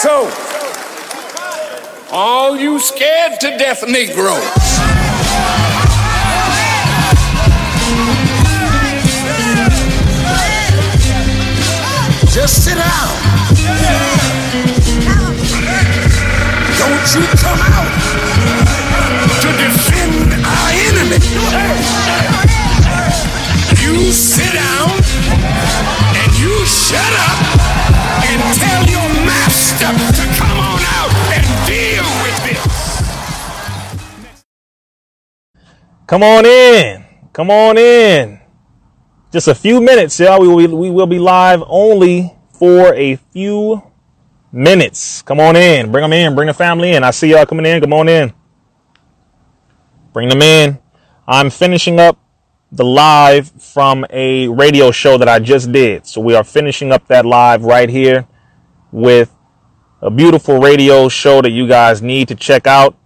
So, all you scared to death Negroes. Just sit down. Don't you come out to defend our enemy. You sit down shut up and tell your master to come on out and deal with this. Come on in. Come on in. Just a few minutes, y'all. We will, we will be live only for a few minutes. Come on in. Bring them in. Bring the family in. I see y'all coming in. Come on in. Bring them in. I'm finishing up the live from a radio show that I just did. So we are finishing up that live right here with a beautiful radio show that you guys need to check out.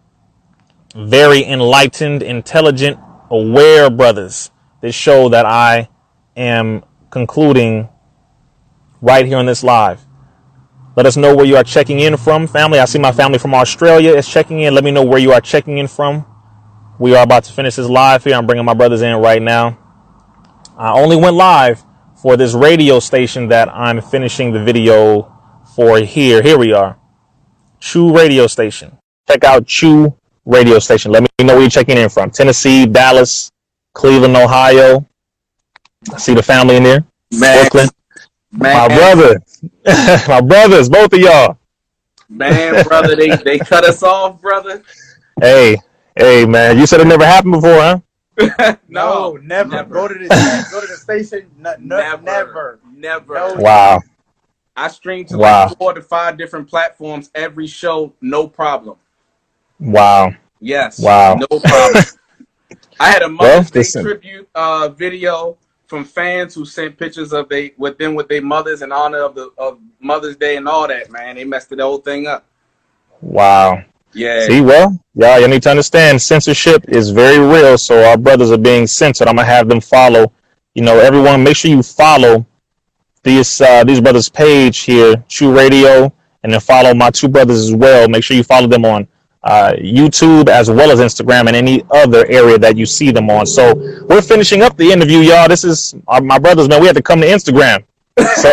Very enlightened, intelligent, aware brothers. This show that I am concluding right here on this live. Let us know where you are checking in from, family. I see my family from Australia is checking in. Let me know where you are checking in from. We are about to finish this live here. I'm bringing my brothers in right now. I only went live for this radio station that I'm finishing the video for here. Here we are. Choo Radio Station. Check out Choo Radio Station. Let me know where you're checking in from. Tennessee, Dallas, Cleveland, Ohio, I see the family in there. Man, Brooklyn. man, My brother. my brothers, both of y'all. man, brother, they they cut us off, brother. Hey, hey man, you said it never happened before, huh? No, never. never. Go to the go to the station. No, no, never, never. never. No. Wow. I stream to Wow. like four to five different platforms every show, no problem. Wow. Yes, Wow. no problem. I had a Well, Mother's Day tribute uh, video from fans who sent pictures of they with them with their mothers in honor of the of Mother's Day and all that. Man, they messed the whole thing up. Wow. Yeah, See, well, y'all, you need to understand censorship is very real. So our brothers are being censored. I'm gonna have them follow. You know, everyone, make sure you follow these uh, these brothers' page here, Choo Radio, and then follow my two brothers as well. Make sure you follow them on uh, YouTube as well as Instagram and any other area that you see them on. So we're finishing up the interview, y'all. This is uh, my brothers, man. We have to come to Instagram. So,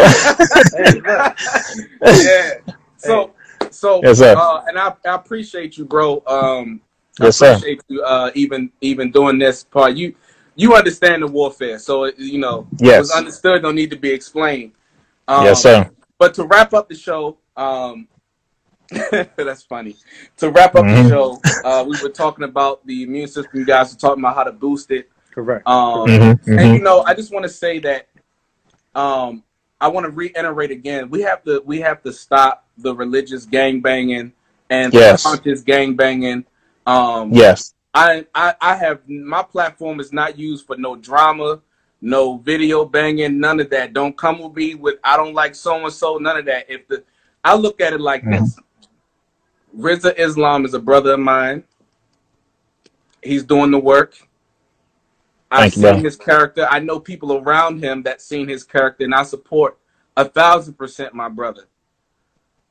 yeah. So, so, Yes, sir. uh, and I, I appreciate you, bro. Um, I Yes, sir. appreciate you, uh, even, even doing this part. You, you understand the warfare, so it, you know, Yes. it was understood. Don't need to be explained. Um, yes, sir. But to wrap up the show, um, that's funny. To wrap up Mhm. the show, uh, we were talking about the immune system. You guys were talking about how to boost it. Correct. Um, Mhm, and mhm. you know, I just want to say that um, I want to reiterate again. We have to we have to stop the religious gang banging and Yes. the conscious gang banging. Um, Yes. I, I I have my platform is not used for no drama, no video banging, none of that. Don't come with me with I don't like so and so, none of that. If the I look at it like Mhm. this. Rizza Islam is a brother of mine. He's doing the work. I've Thank seen his character. I know people around him that seen his character, and I support a thousand percent my brother.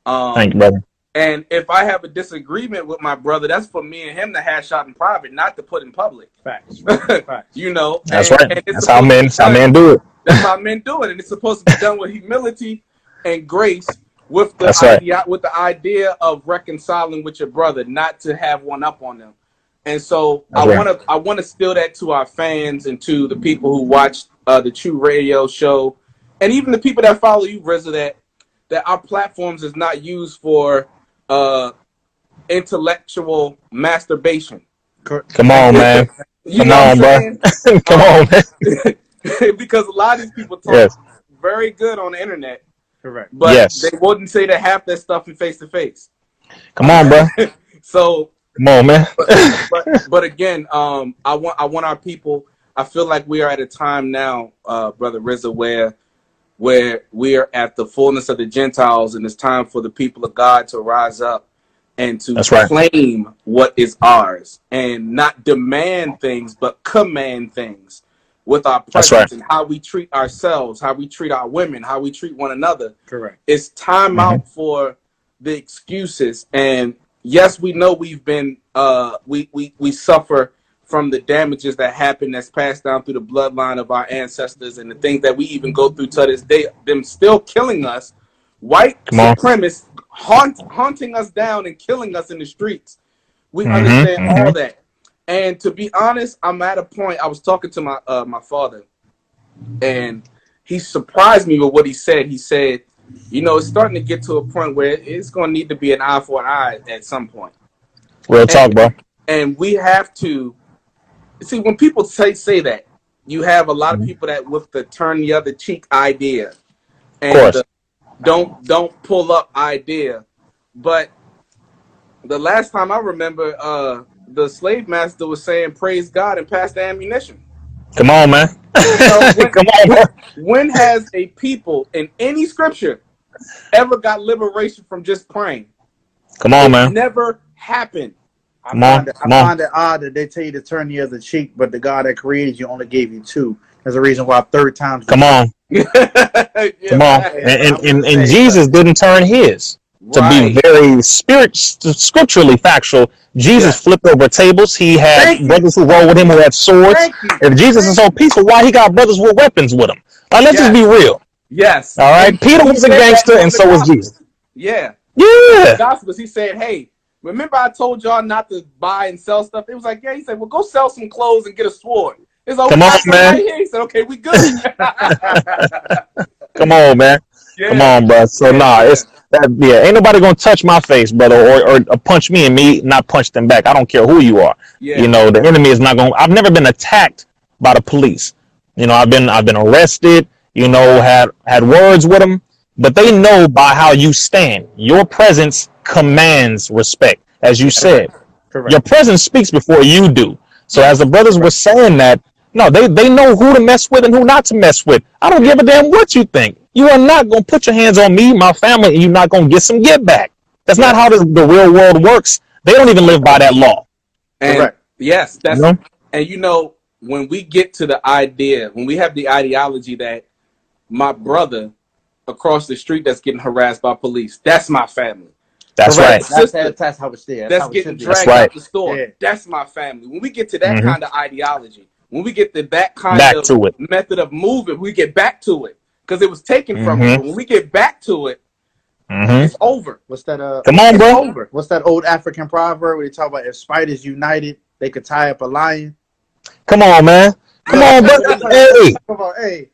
Um, Thank you, brother. and if I have a disagreement with my brother, that's for me and him to hash out in private, not to put in public. Facts. Facts. You know, That's And- right. and That's how men. That's how men do it. That's how men do it, and it's supposed to be done with humility and grace, with the That's right. with the idea of reconciling with your brother, not to have one up on them. And so That's I right. want to I want to steal that to our fans and to the people who watch uh, the Choo Radio show, and even the people that follow you, Rizza, that that our platforms is not used for uh, intellectual masturbation. Come on, man. You Come know on, bro. saying? Come on, man. because a lot of these people talk Yes. very good on the internet, Correct. but Yes. they wouldn't say that half that stuff in face to face. Come on, bro. So, Come on, man. but, but again, um, I want I want our people. I feel like we are at a time now, uh, brother Rizza, where where we are at the fullness of the Gentiles, and it's time for the people of God to rise up and to That's right. claim what is ours, and not demand things, but command things with our presence right. and how we treat ourselves, how we treat our women, how we treat one another Correct. it's time Mhm. out for the excuses. And yes, we know we've been uh, we we we suffer from the damages that happen that's passed down through the bloodline of our ancestors and the things that we even go through to this day, them still killing us, white supremacists haunt, haunting us down and killing us in the streets. We Mhm, understand mhm. all that. And to be honest, I'm at a point. I was talking to my uh, my father, and he surprised me with what he said. He said, "You know, it's starting to get to a point where it's going to need to be an eye for an eye at some point." Real talk, bro. and we have to see when people say say that you have a lot of people that with the turn the other cheek idea and the don't don't pull up idea but the last time i remember uh the slave master was saying praise god and pass the ammunition Come on, man. know, when- Come on, bro. when has a people in any scripture ever got liberation from just praying Come on, man. never happened I Come on, find, it, I come find it odd that they tell you to turn the other cheek, but the God that created you only gave you two. There's a reason why third time's Come on. Yeah, Come on. right. And, and, and, and Jesus didn't turn his. To be very spirit scripturally factual, Jesus Yeah. flipped over tables. He had Thank you. brothers who rolled with him who had swords. If Jesus is so peaceful, why he got brothers with weapons with him? Like, let's just be real. Yes. All right. Peter was a gangster, and so was Jesus. Yeah. Yeah. The Gospels. He said, "Hey, remember I told y'all not to buy and sell stuff." It was like, "Yeah." He said, "Well, go sell some clothes and get a sword." It's like, Come on, man. Right here. He said, "Okay, we good." Come on, man. yeah. Come on, bro. So Yeah, nah, yeah. it's that. Yeah, ain't nobody gonna touch my face, brother, or, or, or punch me and me not punch them back. I don't care who you are. Yeah. You know, the enemy is not to I've never been attacked by the police. You know, I've been I've been arrested. You know, had had words with them, but they know by how you stand. Your presence commands respect, as you said. Correct. Your presence speaks before you do. So as the brothers were saying that, no, they, they know who to mess with and who not to mess with. I don't give a damn what you think. You are not gonna put your hands on me, my family, and you're not gonna get some get back. That's not how the, the real world works. They don't even live by that law. And Correct. yes, that's You know? and you know when we get to the idea, when we have the ideology that my brother across the street that's getting harassed by police, that's my family. That's Correct. right. That's, that's, that's how it is. there. that's how it getting should be. dragged right. out the store. Yeah. That's my family. When we get to that Mhm. kind of ideology, when we get to that kind Back of to it. method of moving, we get back to it because it was taken from Mhm. us. When we get back to it, hmm it's over. What's that? Uh, Come on, It's bro. over. what's that old African proverb where they talk about if spiders united, they could tie up a lion? Come on, man. Come on, bro. Hey, Come on, hey.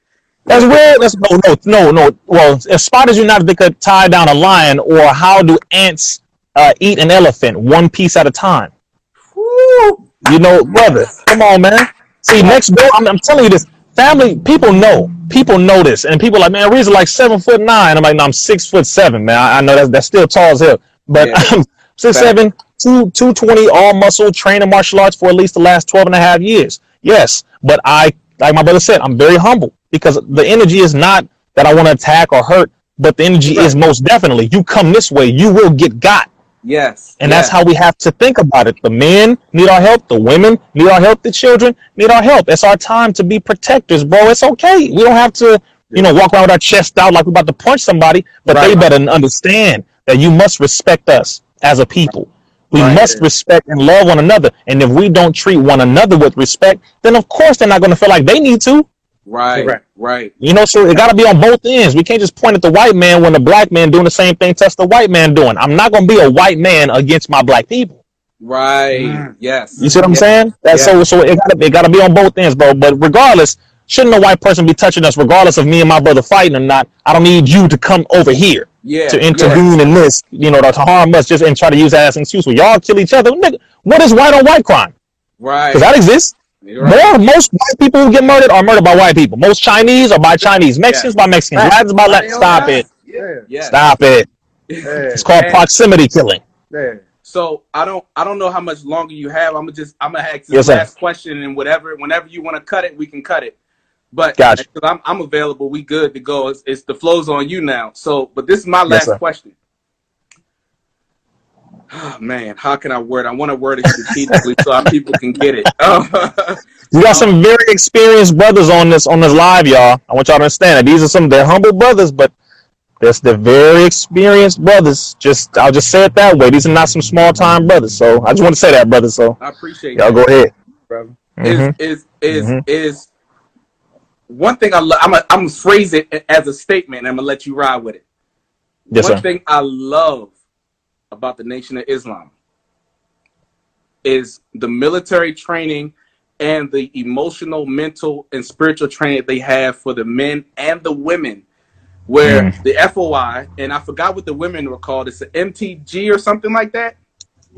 That's real. That's no, no, no, no. Well, if spiders united, they could tie down a lion, or how do ants uh, eat an elephant one piece at a time? Woo. You know, brother, come on, man. See, next door, I'm, I'm telling you this. Family, people know. People know this, and people like, man, Reed's like seven foot nine. I'm like, no, I'm six foot seven, man. I, I know that's that's still tall as hell, but Yeah. I'm six Fact. seven, two two twenty, all muscle, training in martial arts for at least the last 12 and a half years. Yes, but I, like my brother said, I'm very humble because the energy is not that I want to attack or hurt, but the energy is most definitely you come this way, you will get got. Yes. And Yeah. that's how we have to think about it. The men need our help. The women need our help. The children need our help. It's our time to be protectors, bro. It's okay. We don't have to, you know, walk around with our chest out like we're about to punch somebody, but they better understand that you must respect us as a people. We Right. must respect and love one another. And if we don't treat one another with respect, then of course they're not going to feel like they need to. Right. Correct. Right. You know, so it got to be on both ends. We can't just point at the white man when the black man doing the same thing that's the white man doing. I'm not going to be a white man against my black people. Right. Mm. Yes. You see what I'm Yeah. saying? That's Yeah. so so it gotta it gotta be on both ends, bro. But regardless, shouldn't a white person be touching us, regardless of me and my brother fighting or not? I don't need you to come over here Yeah. to intervene in this, you know, to harm us just and try to use that as an excuse. Well, y'all kill each other. Nigga, what is white on white crime? Right. Because that exists. You're right. More, most white people who get murdered are murdered by white people. Most Chinese are by Chinese. Mexicans by Mexicans. Right. Latins by Latins. Stop it. Yeah. Yeah. Stop it. Yeah. It's called And- proximity killing. Yeah. So I don't I don't know how much longer you have. I'm gonna just I'm gonna ask this Yes, sir. last question and whatever whenever you want to cut it, we can cut it. But Gotcha. because I'm I'm available, we good to go. It's, it's the flow's on you now. So, but this is my last sir. question. Oh, man, how can I word? I want to word it strategically so our people can get it. You got some very experienced brothers on this on this live, y'all. I want y'all to understand that these are some they're humble brothers, but There's the very experienced brothers. Just I'll just say it that way. These are not some small time brothers. So I just want to say that, brother. So I appreciate y'all that. go ahead. brother. Mhm. Is is is Mhm. is one thing I lo- I'm a, I'm gonna phrase it as a statement. and I'm gonna let you ride with it. Yes, one sir. thing I love about the Nation of Islam is the military training and the emotional, mental, and spiritual training they have for the men and the women. Where Mm. the FOI, and I forgot what the women were called, it's an MTG or something like that.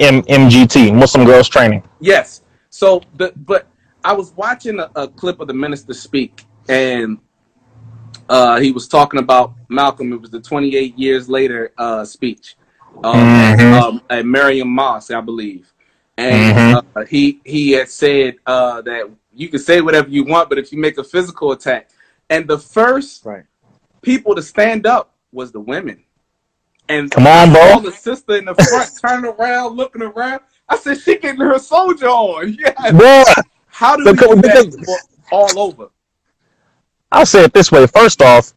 M- MGT, Muslim Girls Training. Yes. So the but I was watching a, a clip of the minister speak, and uh, he was talking about Malcolm. It was the 28 years later uh, speech um, Mhm. um, at Maryam Mosque, I believe, and uh, he he had said uh, that you can say whatever you want, but if you make a physical attack, and the first Right. people to stand up was the women. And Come on, bro. all the sister in the front turning around, looking around. I said, she getting her soldier on. Yeah. Boy, How do we Because- do that because- all over? I'll say it this way. First off,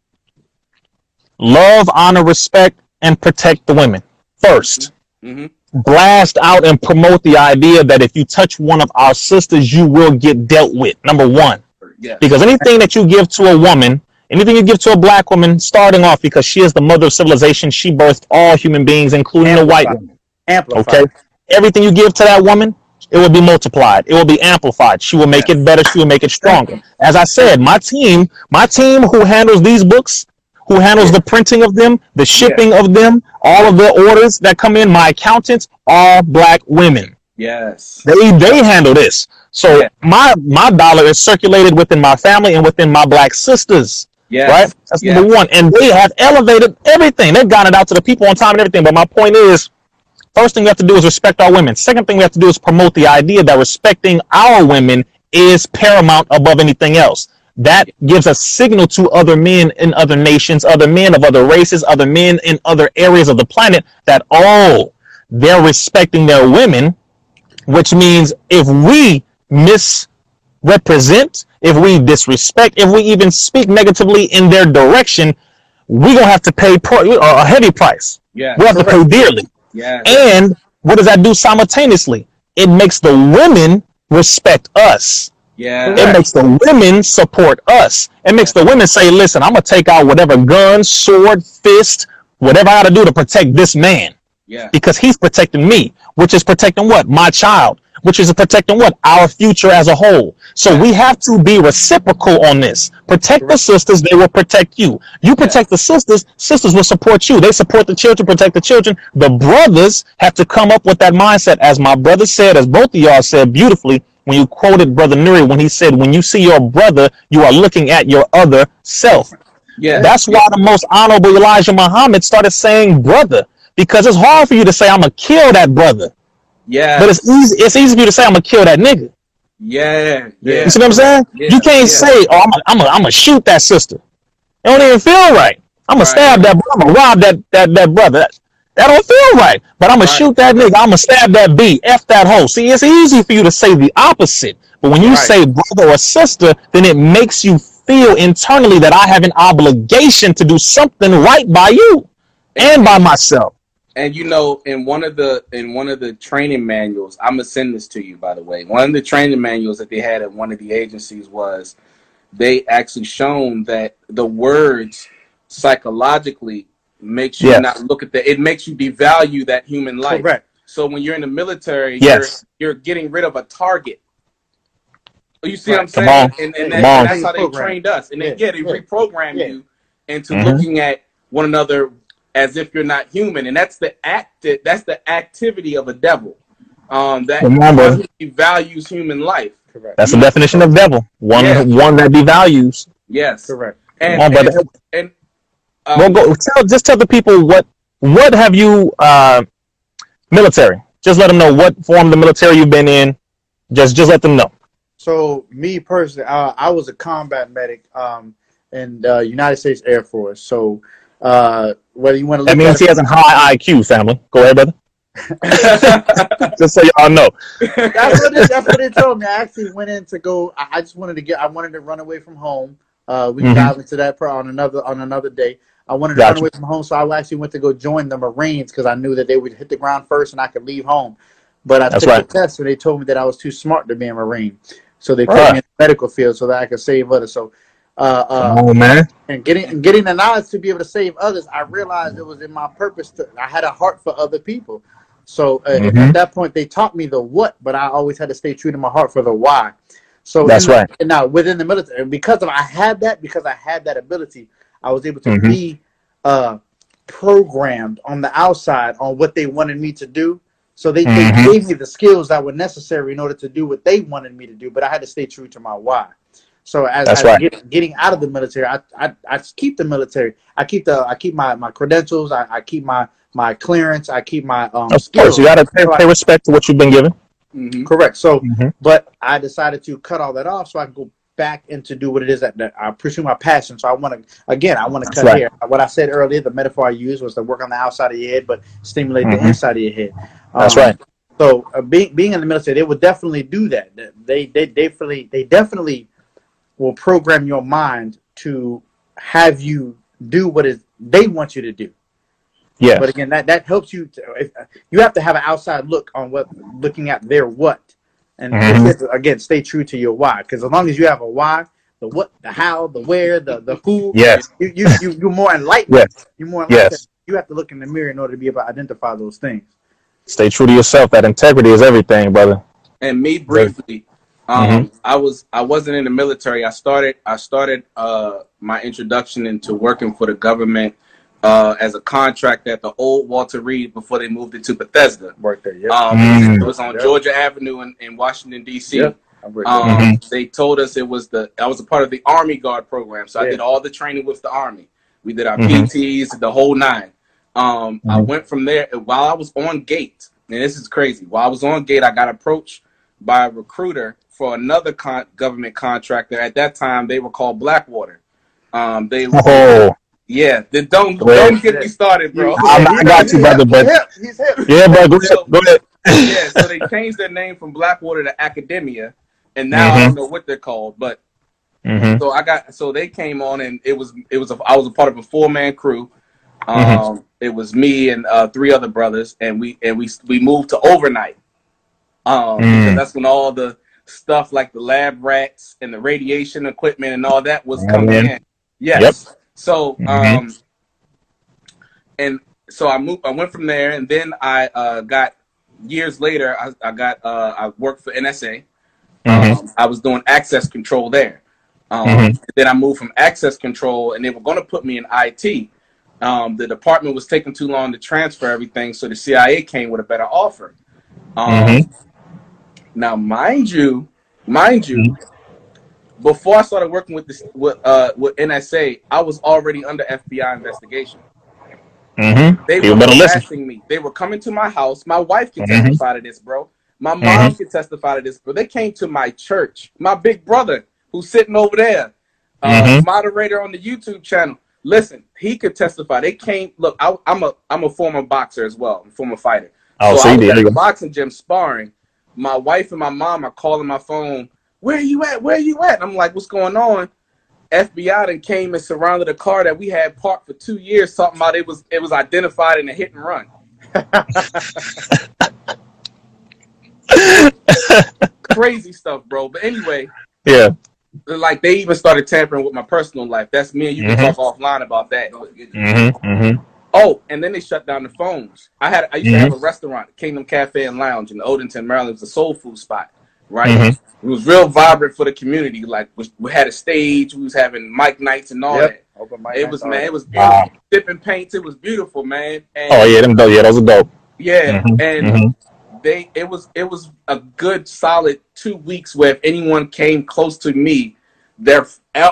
love, honor, respect, and protect the women. First, hmm blast out and promote the idea that if you touch one of our sisters, you will get dealt with. Number one. Yeah. Because anything that you give to a woman, anything you give to a black woman, starting off because she is the mother of civilization, she birthed all human beings, including the white woman. Amplify. Okay? Everything you give to that woman, it will be multiplied. It will be amplified. She will make it better. She will make it stronger. As I said, my team, my team who handles these books, who handles the printing of them, the shipping of them, all of the orders that come in, my accountants, all black women. Yes. They they handle this. So Yeah. my my dollar is circulated within my family and within my black sisters. Yes. Right? That's Yeah. number one. And they have elevated everything. They've gotten it out to the people on time and everything. But my point is, first thing we have to do is respect our women. Second thing we have to do is promote the idea that respecting our women is paramount above anything else. That gives a signal to other men in other nations, other men of other races, other men in other areas of the planet that, oh, they're respecting their women, which means if we misrepresent, if we disrespect, if we even speak negatively in their direction, we're going to have to pay pro- uh, a heavy price. Yes. We have to pay dearly. Yes. And what does that do simultaneously? It makes the women respect us. Yes. It makes the women support us. It makes the women say, listen, I'm going to take out whatever gun, sword, fist, whatever I got to do to protect this man Yes. because he's protecting me, which is protecting what? My child, which is protecting what? Our future as a whole. So we have to be reciprocal on this. Protect the sisters, they will protect you. You protect the sisters, sisters will support you. They support the children, protect the children. The brothers have to come up with that mindset, as my brother said, as both of y'all said beautifully when you quoted Brother Nuri when he said, when you see your brother, you are looking at your other self. Yes. That's why the most honorable Elijah Muhammad started saying brother, because it's hard for you to say I'm gonna kill that brother, Yeah. but it's easy. It's easy for you to say I'm gonna kill that nigga. yeah. Yeah. You see what I'm saying? Yeah, you can't yeah. say, "Oh, I'm gonna, I'm gonna shoot that sister." It don't even feel right. I'm gonna stab that. Brother, I'm gonna rob that that that brother. That, that don't feel right. But I'm gonna Right. shoot that nigga. I'm gonna stab that B. F that hoe. See, it's easy for you to say the opposite. But when you Right. say brother or sister, then it makes you feel internally that I have an obligation to do something right by you and by myself. And you know, in one of the in one of the training manuals, I'm gonna send this to you by the way. One of the training manuals that they had at one of the agencies was they actually shown that the words psychologically makes you Yes. not look at that. it makes you devalue that human life. Correct. So when you're in the military, Yes. you're you're getting rid of a target. You see what I'm saying? And, and, that- on. that's how they trained us. And they Yeah, yeah, they yeah. reprogram Yeah. you into Mhm. looking at one another as if you're not human. And that's the act that's the activity of a devil. Um that Remember. he values human life. Correct. That's the definition of devil. One Yeah. one that devalues. Yes. Correct. And, on, and, and um, well, go tell just tell the people what what have you uh military. Just let them know what form the military you've been in. Just just let them know. So me personally, uh, I was a combat medic um, in the United States Air Force. So uh, whether you want to That look means he has a high IQ, family. Go ahead, brother. Just so y'all know. that's what they, that's what they told me. I actually went in to go. I, I just wanted to get. I wanted to run away from home. Uh, we can Mhm. dive into that pro- on another on another day. I wanted to Gotcha. run away from home, so I actually went to go join the Marines because I knew that they would hit the ground first and I could leave home. But I That's took right. the test and they told me that I was too smart to be a Marine, so they put Right. me in the medical field so that I could save others. So. Uh, uh, oh man. and getting and getting the knowledge to be able to save others, I realized it was in my purpose to. I had a heart for other people, so uh, Mhm. at that point they taught me the what, but I always had to stay true to my heart for the why. So That's the- right. And now within the military, because of I had that, because I had that ability, I was able to Mhm. be uh, programmed on the outside on what they wanted me to do. So they, Mhm. they gave me the skills that were necessary in order to do what they wanted me to do, but I had to stay true to my why. So as, as right. get, getting out of the military, I, I I keep the military. I keep the I keep my, my credentials. I, I keep my my clearance. I keep my um Of course, skills. you gotta pay, pay respect to what you've been given. Mhm. Correct. So, Mhm. but I decided to cut all that off so I can go back and to do what it is that, that I pursue my passion. So I want to again, I want to cut right. hair. What I said earlier, the metaphor I used was to work on the outside of your head, but stimulate Mhm. the inside of your head. That's Um, right. So uh, being being in the military, they would definitely do that. They they definitely they definitely will program your mind to have you do what is they want you to do. Yeah. But again, that that helps you. To, if, you have to have an outside look on what looking at their what, and Mhm. again, stay true to your why. Because as long as you have a why, the what, the how, the where, the the who, Yes. you you, you you're more enlightened. Yes. You're more enlightened. Yes. You have to look in the mirror in order to be able to identify those things. Stay true to yourself. That integrity is everything, brother. And me briefly, um, Mm-hmm. I was I wasn't in the military. I started I started uh, my introduction into working for the government uh, as a contract at the old Walter Reed before they moved it to Bethesda. Work there, yeah. Um, Mm. It was on Yeah. Georgia Avenue in, in Washington D.C. Yeah. I worked there. Um, Mhm. They told us it was the I was a part of the Army Guard program, so I did all the training with the Army. We did our Mhm. PTs, the whole nine. Um, I Mhm. went from there while I was on gate, and this is crazy. While I was on gate, I got approached by a recruiter for another con- government contractor. At that time, they were called Blackwater. Um, they Oh, yeah, then don't Go don't get me started, bro. I- I got you, brother, but- He's hip. He's hip. yeah, bro. Go ahead. Go ahead. yeah, so they changed their name from Blackwater to Academia, and now I Mhm. don't know what they're called, but Mhm. so I got so they came on and it was it was a, I was a part of a four man crew. Um, Mhm. It was me and uh, three other brothers, and we and we we moved to overnight. Um, Mm. that's when all the stuff like the lab rats and the radiation equipment and all that was Coming coming in. in. Yes. Yep. So Mhm. um, and so I moved. I went from there, and then I uh, got years later. I, I got uh, I worked for NSA. Mhm. Um, I was doing access control there. Um, Mhm. Then I moved from access control, and they were going to put me in IT. Um, the department was taking too long to transfer everything, so the CIA came with a better offer. Um, Mhm. Now, mind you, mind you, Mm-hmm. Before I started working with this with uh, with NSA, I was already under FBI investigation. Mhm. They You were harassing me. They were coming to my house. My wife can Mhm. testify to this, bro. My mom Mhm. can testify to this, bro. They came to my church. My big brother, who's sitting over there, uh, Mhm. moderator on the YouTube channel. Listen, he could testify. They came. Look, I, I'm a I'm a former boxer as well, a former fighter. Oh, so see, I was at the boxing gym sparring. My wife and my mom are calling my phone. Where you at? Where you at? I'm like, what's going on? FBI then came and surrounded a car that we had parked for two years, talking about it was it was identified in a hit and run. Crazy stuff, bro. But anyway, Yeah. like they even started tampering with my personal life. That's me and you Mhm. can talk offline about that. Mhm. Mhm. Oh, and then they shut down the phones. I had I used to have a restaurant, Kingdom Cafe and Lounge in Odenton, Maryland. It was a soul food spot, right? Mhm. It was real vibrant for the community. Like we, we had a stage, we was having mic nights and all Yep. that. Open mic It was man, it was Wow. beautiful. Dipping paints, it was beautiful, man. And Oh yeah, them dope. Yeah, those are dope. yeah, Mhm. and Mhm. they it was it was a good solid two weeks where if anyone came close to me, their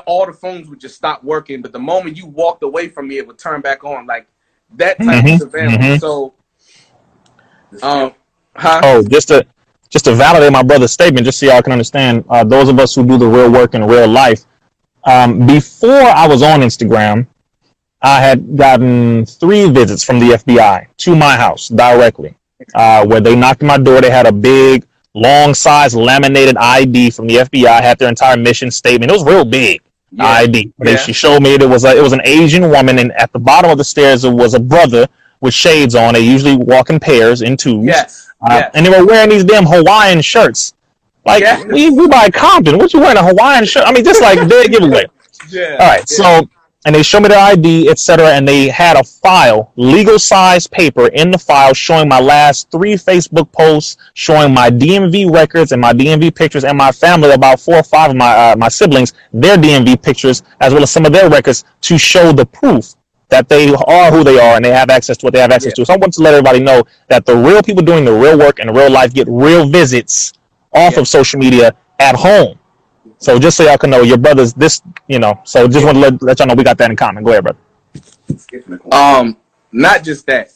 all the phones would just stop working. But the moment you walked away from me, it would turn back on. Like that type of surveillance. Mhm. So, um, huh? Oh, just to just to validate my brother's statement, just so y'all can understand, uh, those of us who do the real work in real life. Um, before I was on Instagram, I had gotten three visits from the FBI to my house directly, uh, where they knocked on my door. They had a big, long size laminated ID from the FBI, had their entire mission statement. It was real big. Yeah. ID. They, Yeah. She showed me it was a, it was an Asian woman, and at the bottom of the stairs it was a brother with shades on. They usually walk in pairs in twos. Yes. Uh, yes. And they were wearing these damn Hawaiian shirts. Like Yes. we we buy Compton. What you wearing a Hawaiian shirt? I mean, just like dead giveaway. yeah. All right, yeah. so and they showed me their ID, etc., and they had a file, legal size paper in the file showing my last three Facebook posts, showing my DMV records and my DMV pictures, and my family, about four or five of my uh, my siblings, their DMV pictures, as well as some of their records, to show the proof that they are who they are and they have access to what they have access Yeah. to. So I want to let everybody know that the real people doing the real work in real life get real visits off Yeah. of social media at home. So just so y'all can know, your brother's this, you know. So just want to let, let y'all know we got that in common. Go ahead, brother. Um, not just that.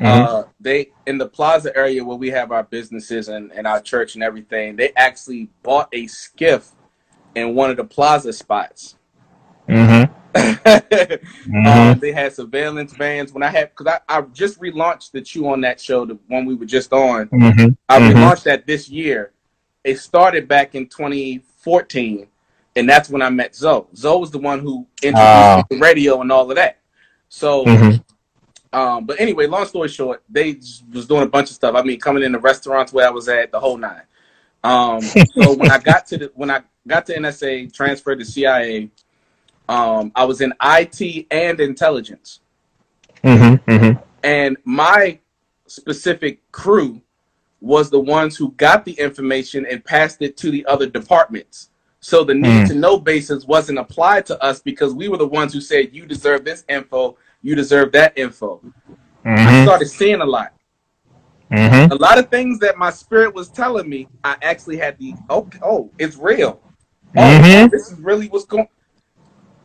Mhm. Uh, they in the plaza area where we have our businesses and, and our church and everything. They actually bought a SCIF in one of the plaza spots. Mm-hmm. um, Mhm. they had surveillance vans. When I had, because I, I just relaunched the Chew on that show, the one we were just on. Mm-hmm. I Mhm. relaunched that this year. It started back in 2014, and that's when I met Zoe. Zoe was the one who introduced me to radio and all of that. So, Mm-hmm. um, but anyway, long story short, they was doing a bunch of stuff. I mean, coming in the restaurants where I was at, the whole nine. Um, so when I got to the when I got to NSA, transferred to CIA, um, I was in IT and intelligence Mm-hmm. Mm-hmm. and my specific crew was the ones who got the information and passed it to the other departments. So the need Mm. to know basis wasn't applied to us because we were the ones who said you deserve this info, you deserve that info. I Mm-hmm. started seeing a lot. Mm-hmm. A lot of things that my spirit was telling me, I actually had the oh, oh it's real. Oh, Mhm. this is really what's going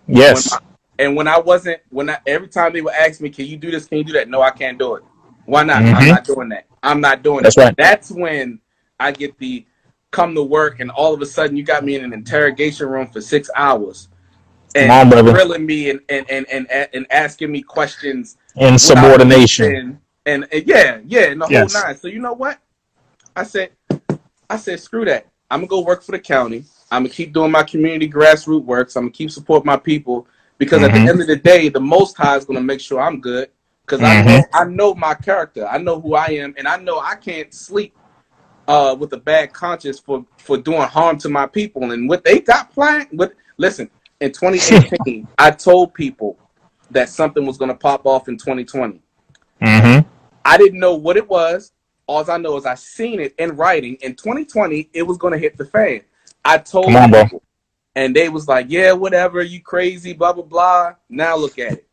Yes. when I- and when I wasn't, when I every time they would ask me, "Can you do this? Can you do that?" No, I can't do it. Why not? I'm Mhm. not doing that. I'm not doing That's it. right. That's when I get the come to work, and all of a sudden you got me in an interrogation room for six hours, and on, grilling me and and and and, and asking me questions In without subordination. And, and yeah, yeah, and the Yes. whole nine. So you know what? I said, I said, screw that. I'm gonna go work for the county. I'm gonna keep doing my community grassroots work. I'm gonna keep support my people because at Mhm. the end of the day, the Most High is gonna make sure I'm good because I Mhm. know I know my character. I know who I am, and I know I can't sleep uh, with a bad conscience for for doing harm to my people and what they got planned. What listen in 2018, I told people that something was gonna pop off in 2020. Mm-hmm. I didn't know what it was. All I know is I seen it in writing. In 2020, it was gonna hit the fan. I told on, bro. and they was like, "Yeah, whatever, you crazy, blah blah blah." Now look at it.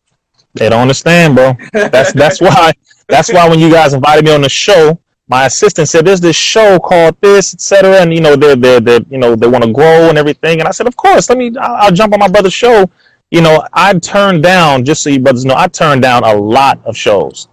They don't understand, bro. That's that's why that's why when you guys invited me on the show, my assistant said there's this show called this, etc. And you know they're they they you know they want to grow and everything. And I said, of course, let me. I'll, I'll jump on my brother's show. You know, I turned down just so you brothers know, I turned down a lot of shows,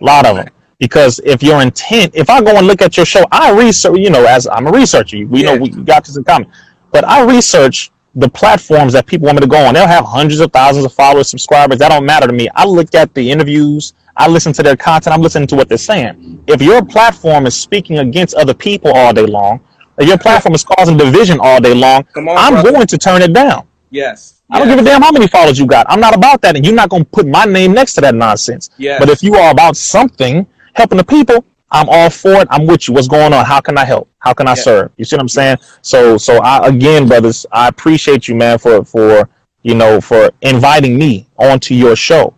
a lot of them. Because if your intent, if I go and look at your show, I research. You know, as I'm a researcher, we know we got this in common. But I research the platforms that people want me to go on. They'll have hundreds of thousands of followers, subscribers. That don't matter to me. I look at the interviews. I listen to their content. I'm listening to what they're saying. If your platform is speaking against other people all day long, if your platform is causing division all day long, on, I'm brother. going to turn it down. Yes. I don't give a damn how many followers you got. I'm not about that, and you're not going to put my name next to that nonsense. Yes. But if you are about something, helping the people, I'm all for it. I'm with you. What's going on? How can I help? How can I Yeah. serve? You see what I'm saying? So, so I again, brothers, I appreciate you, man, for for you know for inviting me onto your show.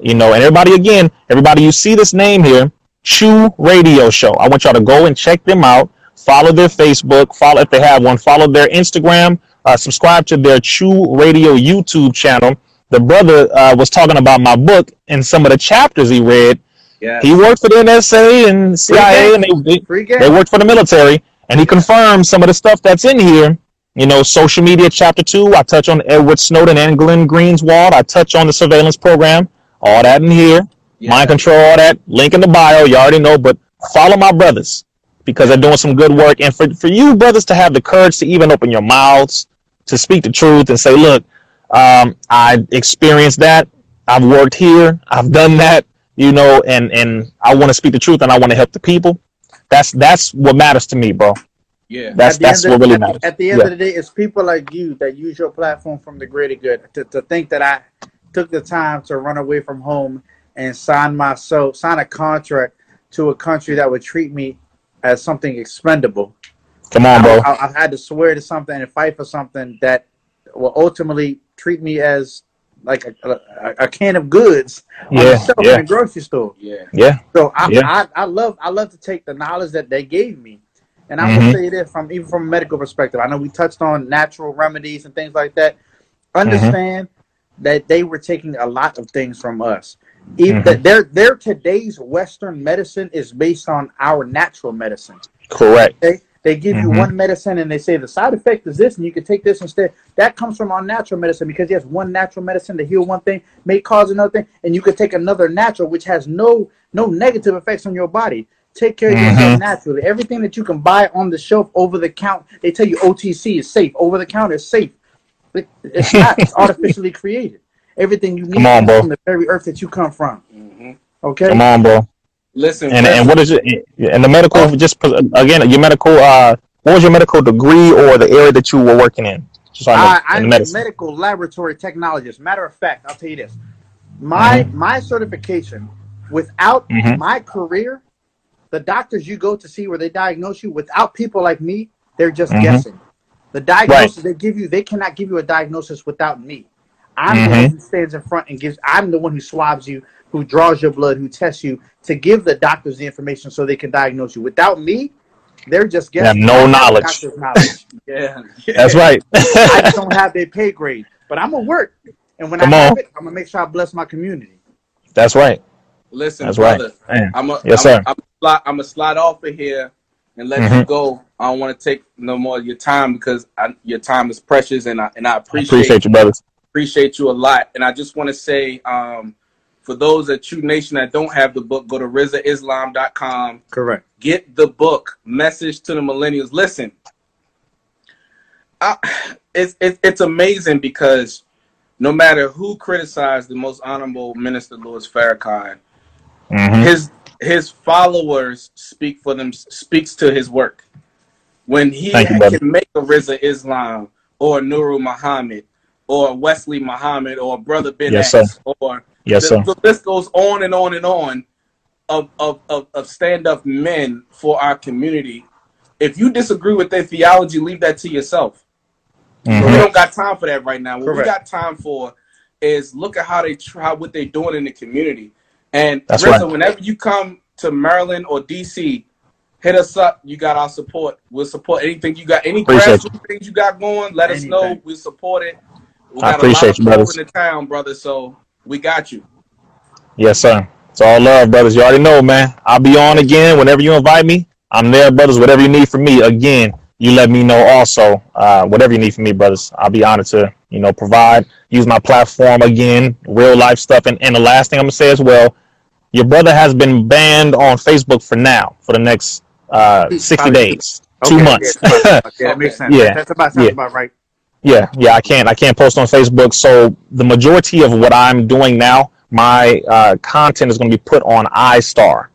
You know, and everybody again, everybody, you see this name here, Choo Radio Show. I want y'all to go and check them out. Follow their Facebook. Follow if they have one. Follow their Instagram. Uh, subscribe to their Choo Radio YouTube channel. The brother uh, was talking about my book and some of the chapters he read. He worked for the NSA and CIA, and they, they they worked for the military, and he confirmed some of the stuff that's in here. You know, social media chapter two. I touch on Edward Snowden and Glenn Greenwald. I touch on the surveillance program. All that in here. Yeah. Mind control, all that. Link in the bio. You already know. But follow my brothers because they're doing some good work. And for for you brothers to have the courage to even open your mouths to speak the truth and say, look, um, I experienced that. I've worked here. I've done that. You know, and and I want to speak the truth and I want to help the people. That's that's what matters to me, bro. Yeah. That's that's what of, really at, matters. at the end Yeah. of the day, it's people like you that use your platform from the greater good. To, to think that I took the time to run away from home and sign myself, sign a contract to a country that would treat me as something expendable. Come on, bro. I, I had to swear to something and fight for something that will ultimately treat me as like a, a, a can of goods on the Yeah, shelf yeah. in a grocery store. Yeah. Yeah. So I, Yeah. I, I love I love to take the knowledge that they gave me, and I'm Mhm. gonna say this from even from a medical perspective. I know we touched on natural remedies and things like that. Understand that they were taking a lot of things from us. Even Mhm. that their their today's Western medicine is based on our natural medicine. Correct. Okay, they give you Mhm. one medicine and they say the side effect is this, and you can take this instead. That comes from our natural medicine because yes, one natural medicine to heal one thing may cause another thing, and you could take another natural which has no no negative effects on your body. Take care of yourself Mhm. naturally. Everything that you can buy on the shelf over the count, they tell you OTC is safe. Over the counter is safe. It- It's not. it's artificially created. Everything you need Come on, comes from the very earth that you come from. hmm Okay. Come on, bro. Listen, And and what is it? And the medical just again your medical. Uh, what was your medical degree or the area that you were working in? Just so I know, I, in I'm a medical laboratory technologist. Matter of fact, I'll tell you this: my Mm-hmm. my certification, without Mhm. my career, the doctors you go to see where they diagnose you, without people like me, they're just Mhm. guessing. The diagnosis they give you, they cannot give you a diagnosis without me. I'm the Mhm. one who stands in front and gives. I'm the one who swabs you, who draws your blood, who tests you to give the doctors the information so they can diagnose you. Without me, they're just They have guessing. no knowledge. doctor's knowledge. yeah. That's right. I just don't have their pay grade. But I'm gonna work, and when Come I have on. it, I'm gonna make sure I bless my community. That's right. Listen, That's brother. right. I'm a, Yes, I'm, sir. I'm, slide, I'm gonna slide off of here and let you Mhm. go. I don't want to take no more of your time because I, your time is precious, and I and I I appreciate appreciate you, brothers. Appreciate you a lot. And I just want to say, um, for those at True Nation that don't have the book, go to RizzaIslam.com. Correct. Get the book. Message to the millennials. Listen, I, it's, it's it's amazing because no matter who criticized the most honorable minister Louis Farrakhan, Mhm. his his followers speak for them speaks to his work. When he you, can make a Rizza Islam or Nuri Muhammad or Wesley Muhammad or Brother Ben Yes, X or Yes, the, sir. the list goes on and on and on of of, of, of stand up men for our community. If you disagree with their theology, leave that to yourself. We Mhm. don't got time for that right now. What we got time for is look at how they try what they're doing in the community. And That's Rizza, right. whenever you come to Maryland or DC, hit us up. You got our support. We'll support anything you got. Any Appreciate grassroots things you got going, let us know. We'll support it. We I appreciate you, of people brothers. in the town, brother. So we got you. Yes, sir. It's all love, brothers. You already know, man. I'll be on again whenever you invite me. I'm there, brothers. Whatever you need from me, again, you let me know. Also, uh, whatever you need from me, brothers, I'll be honored to, you know, provide. Use my platform again, real life stuff. And, and the last thing I'm gonna say as well, your brother has been banned on Facebook for now, for the next uh, 60 Probably two- days, two months. Yeah, that's about- yeah, that makes sense. Yeah. That's about sounds Yeah. about right. Yeah, yeah, I can't. I can't post on Facebook. So the majority of what I'm doing now, my uh, content is going to be put on iStar.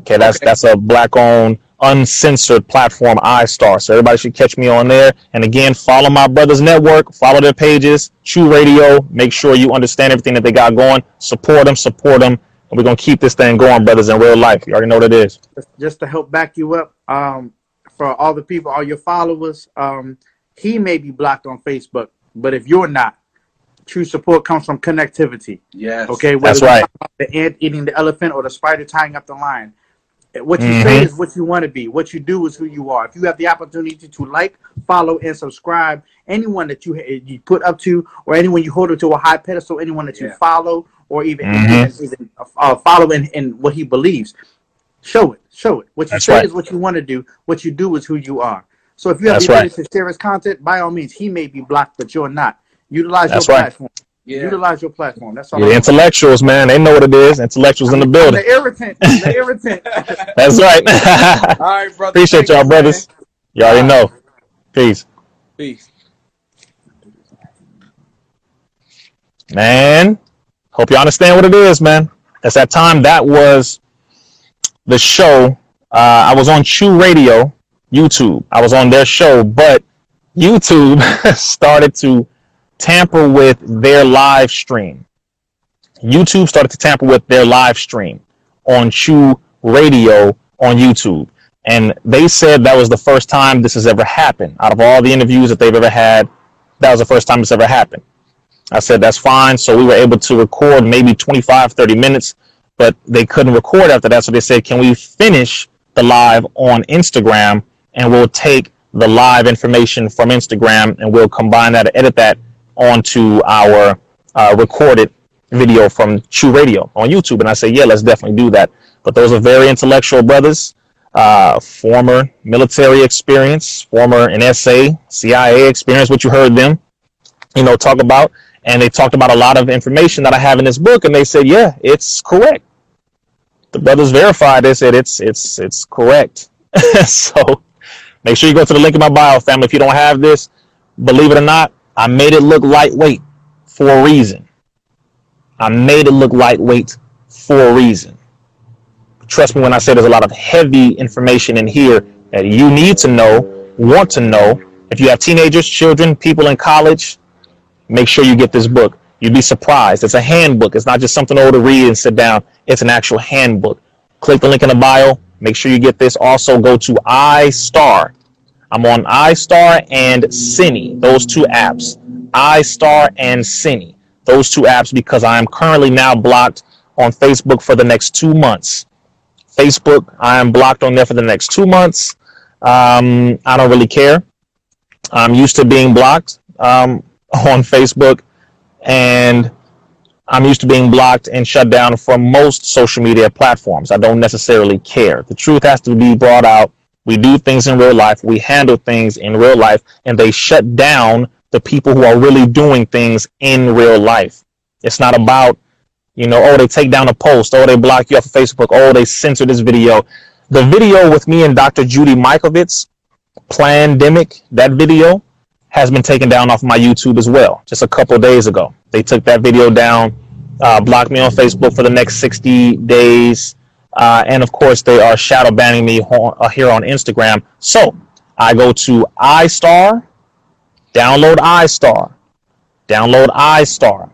Okay, that's Okay. that's a black-owned, uncensored platform, iStar. So everybody should catch me on there. And again, follow my brothers' network, follow their pages, Choo Radio. Make sure you understand everything that they got going. Support them, support them, and we're gonna keep this thing going, brothers, in real life. You already know what it is. Just- Just to help back you up, um, for all the people, all your followers, um, he may be blocked on Facebook, but if you're not, true support comes from connectivity. Yes. Okay, That's right. the ant eating the elephant or the spider tying up the lion. What you Mhm. say is what you want to be. What you do is who you are. If you have the opportunity to like, follow, and subscribe anyone that you you put up to, or anyone you hold up to a high pedestal, anyone that you follow, or even Mhm. even, even uh, follow in, in what he believes, show it. Show it. What you That's say right. is what you want to do. What you do is who you are. So if you have That's the ability right. to share his content, by all means, he may be blocked, but you're not. Utilize That's your right. platform. Yeah. Utilize your platform. That's all. Yeah, I'm the intellectuals, man, they know what it is. Intellectuals in the I'm building. the irritant. I'm the irritant. That's right. All right, brother. Appreciate Thank y'all, you, brothers. You all already know. Peace. Peace. Man, hope you understand what it is, man. It's that time that was the show. Uh, I was on Choo Radio YouTube. I was on their show, but YouTube started to tamper with their live stream. YouTube started to tamper with their live stream on Choo Radio on YouTube. And they said that was the first time this has ever happened. Out of all the interviews that they've ever had, that was the first time this ever happened. I said, that's fine. So we were able to record maybe 25, 30 minutes, but they couldn't record after that. So they said, can we finish the live on Instagram and we'll take the live information from Instagram and we'll combine that, edit that onto our uh, recorded video from Choo Radio on YouTube. And I say, yeah, let's definitely do that. But those are very intellectual brothers, uh, former military experience, former NSA, CIA experience, what you heard them, you know, talk about. And they talked about a lot of information that I have in this book. And they said, yeah, it's correct. The brothers verified. They said it's, it's, it's correct. so make sure you go to the link in my bio, family. If you don't have this, believe it or not, I made it look lightweight for a reason. I made it look lightweight for a reason. Trust me when I say there's a lot of heavy information in here that you need to know, want to know. If you have teenagers, children, people in college, make sure you get this book. You'd be surprised. It's a handbook. It's not just something old to read and sit down. It's an actual handbook. Click the link in the bio. Make sure you get this. Also, go to iStar. I'm on iStar and Cini, those two apps. iStar and Cini those two apps because I am currently now blocked on Facebook for the next two months. Facebook, I am blocked on there for the next two months. Um, I don't really care. I'm used to being blocked um, on Facebook, and I'm used to being blocked and shut down from most social media platforms. I don't necessarily care. The truth has to be brought out. We do things in real life, we handle things in real life, and they shut down the people who are really doing things in real life. It's not about, you know, oh, they take down a post, oh, they block you off of Facebook, oh, they censor this video. The video with me and Dr. Judy Mikovits, Plandemic, that video has been taken down off my YouTube as well, just a couple days ago. They took that video down, uh, blocked me on Facebook for the next 60 days. Uh, and of course, they are shadow banning me uh, here on Instagram. So I go to iStar, Download iStar. Download iStar.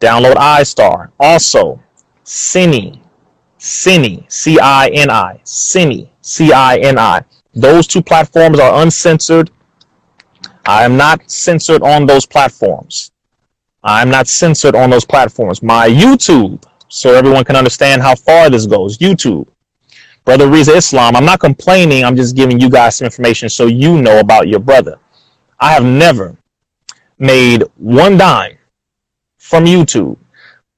Download iStar. Also, Cini. Cini. C-I-N-I. Cini. C-I-N-I. Those two platforms are uncensored. I am not censored on those platforms. I'm not censored on those platforms. My YouTube, so everyone can understand how far this goes. YouTube. Brother Rizza Islam, I'm not complaining. I'm just giving you guys some information so you know about your brother. I have never made one dime from YouTube.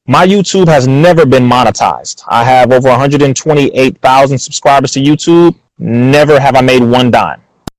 My YouTube has never been monetized. I have over 128,000 subscribers to YouTube. Never have I made one dime.